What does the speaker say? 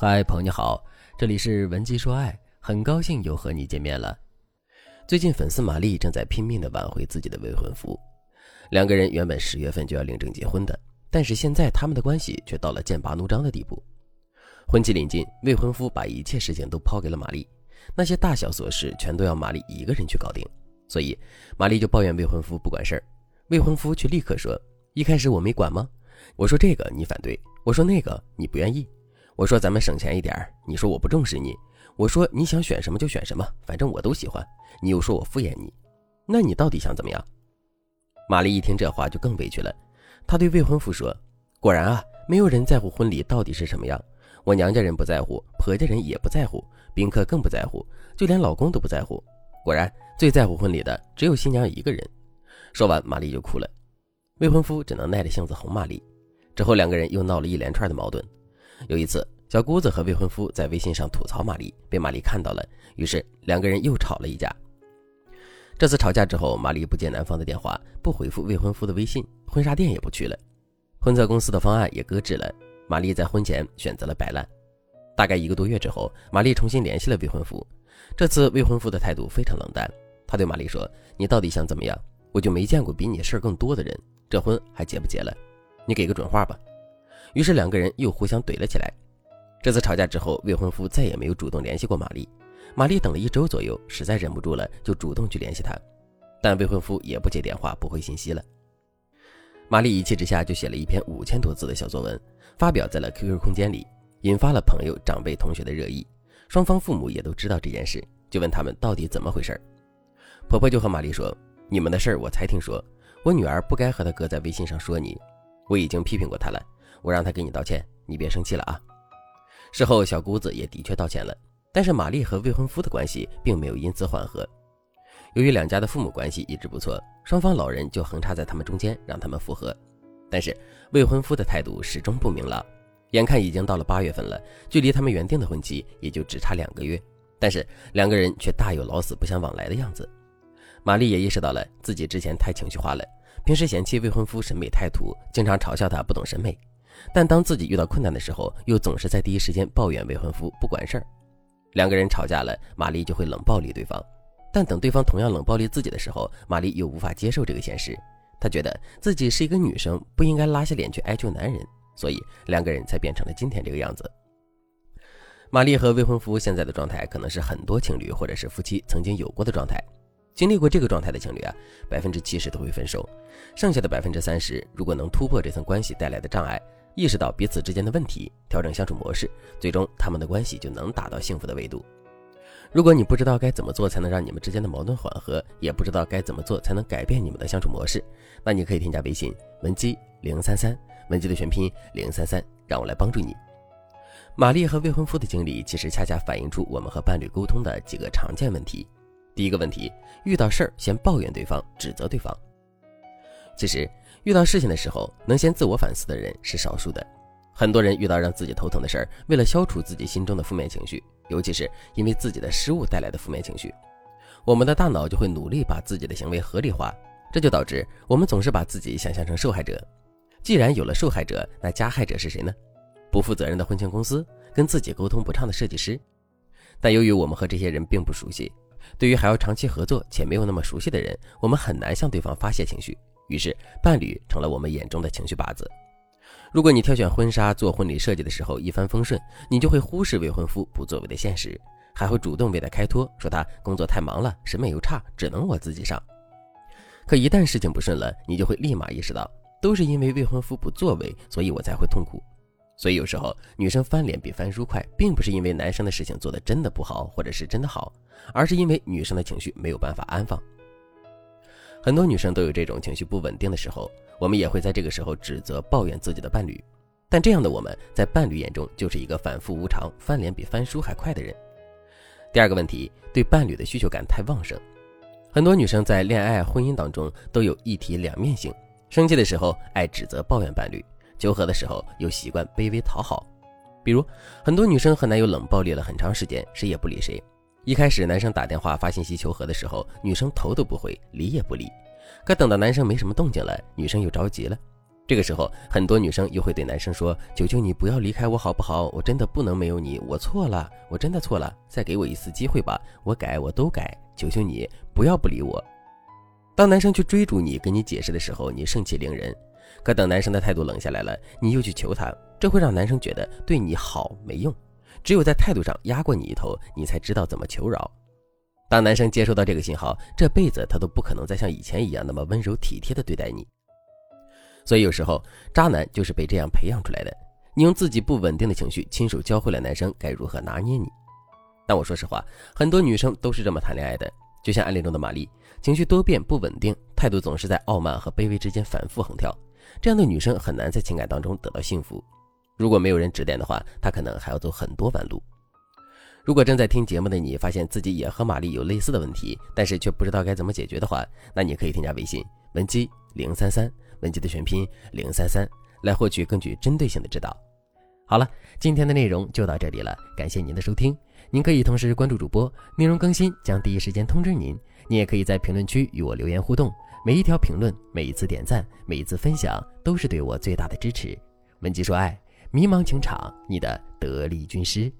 嗨，朋友你好，这里是文姬说爱，很高兴又和你见面了。最近粉丝玛丽正在拼命的挽回自己的未婚夫，两个人原本十月份就要领证结婚的，但是现在他们的关系却到了剑拔弩张的地步。婚期临近，未婚夫把一切事情都抛给了玛丽，那些大小琐事全都要玛丽一个人去搞定，所以玛丽就抱怨未婚夫不管事儿，未婚夫却立刻说：“一开始我没管吗？我说这个你反对，我说那个你不愿意。”我说咱们省钱一点你说我不重视你，我说你想选什么就选什么，反正我都喜欢。你又说我敷衍你，那你到底想怎么样？玛丽一听这话就更委屈了，她对未婚夫说：“果然啊，没有人在乎婚礼到底是什么样。我娘家人不在乎，婆家人也不在乎，宾客更不在乎，就连老公都不在乎。果然，最在乎婚礼的只有新娘一个人。”说完，玛丽就哭了。未婚夫只能耐着性子哄玛丽。之后，两个人又闹了一连串的矛盾。有一次，小姑子和未婚夫在微信上吐槽玛丽，被玛丽看到了，于是两个人又吵了一架。这次吵架之后，玛丽不接男方的电话，不回复未婚夫的微信，婚纱店也不去了，婚策公司的方案也搁置了。玛丽在婚前选择了摆烂。大概一个多月之后，玛丽重新联系了未婚夫，这次未婚夫的态度非常冷淡。他对玛丽说：“你到底想怎么样？我就没见过比你事儿更多的人，这婚还结不结了？你给个准话吧。”于是两个人又互相怼了起来。这次吵架之后，未婚夫再也没有主动联系过玛丽。玛丽等了一周左右，实在忍不住了，就主动去联系他，但未婚夫也不接电话，不回信息了。玛丽一气之下就写了一篇五千多字的小作文，发表在了 QQ 空间里，引发了朋友、长辈、同学的热议。双方父母也都知道这件事，就问他们到底怎么回事。婆婆就和玛丽说：“你们的事儿我才听说，我女儿不该和她哥在微信上说你，我已经批评过她了。”我让他给你道歉，你别生气了啊。事后，小姑子也的确道歉了，但是玛丽和未婚夫的关系并没有因此缓和。由于两家的父母关系一直不错，双方老人就横插在他们中间，让他们复合。但是未婚夫的态度始终不明朗。眼看已经到了八月份了，距离他们原定的婚期也就只差两个月，但是两个人却大有老死不相往来的样子。玛丽也意识到了自己之前太情绪化了，平时嫌弃未婚夫审美太土，经常嘲笑他不懂审美。但当自己遇到困难的时候，又总是在第一时间抱怨未婚夫不管事儿。两个人吵架了，玛丽就会冷暴力对方。但等对方同样冷暴力自己的时候，玛丽又无法接受这个现实。她觉得自己是一个女生，不应该拉下脸去哀求男人，所以两个人才变成了今天这个样子。玛丽和未婚夫现在的状态，可能是很多情侣或者是夫妻曾经有过的状态。经历过这个状态的情侣啊，百分之七十都会分手，剩下的百分之三十，如果能突破这层关系带来的障碍。意识到彼此之间的问题，调整相处模式，最终他们的关系就能达到幸福的维度。如果你不知道该怎么做才能让你们之间的矛盾缓和，也不知道该怎么做才能改变你们的相处模式，那你可以添加微信文姬零三三，文姬的全拼零三三，让我来帮助你。玛丽和未婚夫的经历，其实恰恰反映出我们和伴侣沟通的几个常见问题。第一个问题，遇到事儿先抱怨对方，指责对方。其实。遇到事情的时候，能先自我反思的人是少数的。很多人遇到让自己头疼的事儿，为了消除自己心中的负面情绪，尤其是因为自己的失误带来的负面情绪，我们的大脑就会努力把自己的行为合理化，这就导致我们总是把自己想象成受害者。既然有了受害者，那加害者是谁呢？不负责任的婚庆公司，跟自己沟通不畅的设计师。但由于我们和这些人并不熟悉，对于还要长期合作且没有那么熟悉的人，我们很难向对方发泄情绪。于是，伴侣成了我们眼中的情绪靶子。如果你挑选婚纱、做婚礼设计的时候一帆风顺，你就会忽视未婚夫不作为的现实，还会主动为他开脱，说他工作太忙了，审美又差，只能我自己上。可一旦事情不顺了，你就会立马意识到，都是因为未婚夫不作为，所以我才会痛苦。所以有时候女生翻脸比翻书快，并不是因为男生的事情做的真的不好，或者是真的好，而是因为女生的情绪没有办法安放。很多女生都有这种情绪不稳定的时候，我们也会在这个时候指责、抱怨自己的伴侣，但这样的我们在伴侣眼中就是一个反复无常、翻脸比翻书还快的人。第二个问题，对伴侣的需求感太旺盛。很多女生在恋爱、婚姻当中都有一体两面性，生气的时候爱指责、抱怨伴侣，求和的时候又习惯卑微讨好。比如，很多女生和男友冷暴力了很长时间，谁也不理谁。一开始，男生打电话发信息求和的时候，女生头都不回，理也不理。可等到男生没什么动静了，女生又着急了。这个时候，很多女生又会对男生说：“求求你不要离开我好不好？我真的不能没有你，我错了，我真的错了，再给我一次机会吧，我改，我都改，求求你不要不理我。”当男生去追逐你、跟你解释的时候，你盛气凌人；可等男生的态度冷下来了，你又去求他，这会让男生觉得对你好没用，只有在态度上压过你一头，你才知道怎么求饶。当男生接收到这个信号，这辈子他都不可能再像以前一样那么温柔体贴的对待你。所以有时候，渣男就是被这样培养出来的。你用自己不稳定的情绪亲手教会了男生该如何拿捏你。但我说实话，很多女生都是这么谈恋爱的。就像暗恋中的玛丽，情绪多变、不稳定，态度总是在傲慢和卑微之间反复横跳。这样的女生很难在情感当中得到幸福。如果没有人指点的话，他可能还要走很多弯路。如果正在听节目的你，发现自己也和玛丽有类似的问题，但是却不知道该怎么解决的话，那你可以添加微信文姬零三三。文姬的全拼零三三，来获取更具针对性的指导。好了，今天的内容就到这里了，感谢您的收听。您可以同时关注主播，内容更新将第一时间通知您。您也可以在评论区与我留言互动，每一条评论、每一次点赞、每一次分享，都是对我最大的支持。文姬说爱，迷茫情场，你的得力军师。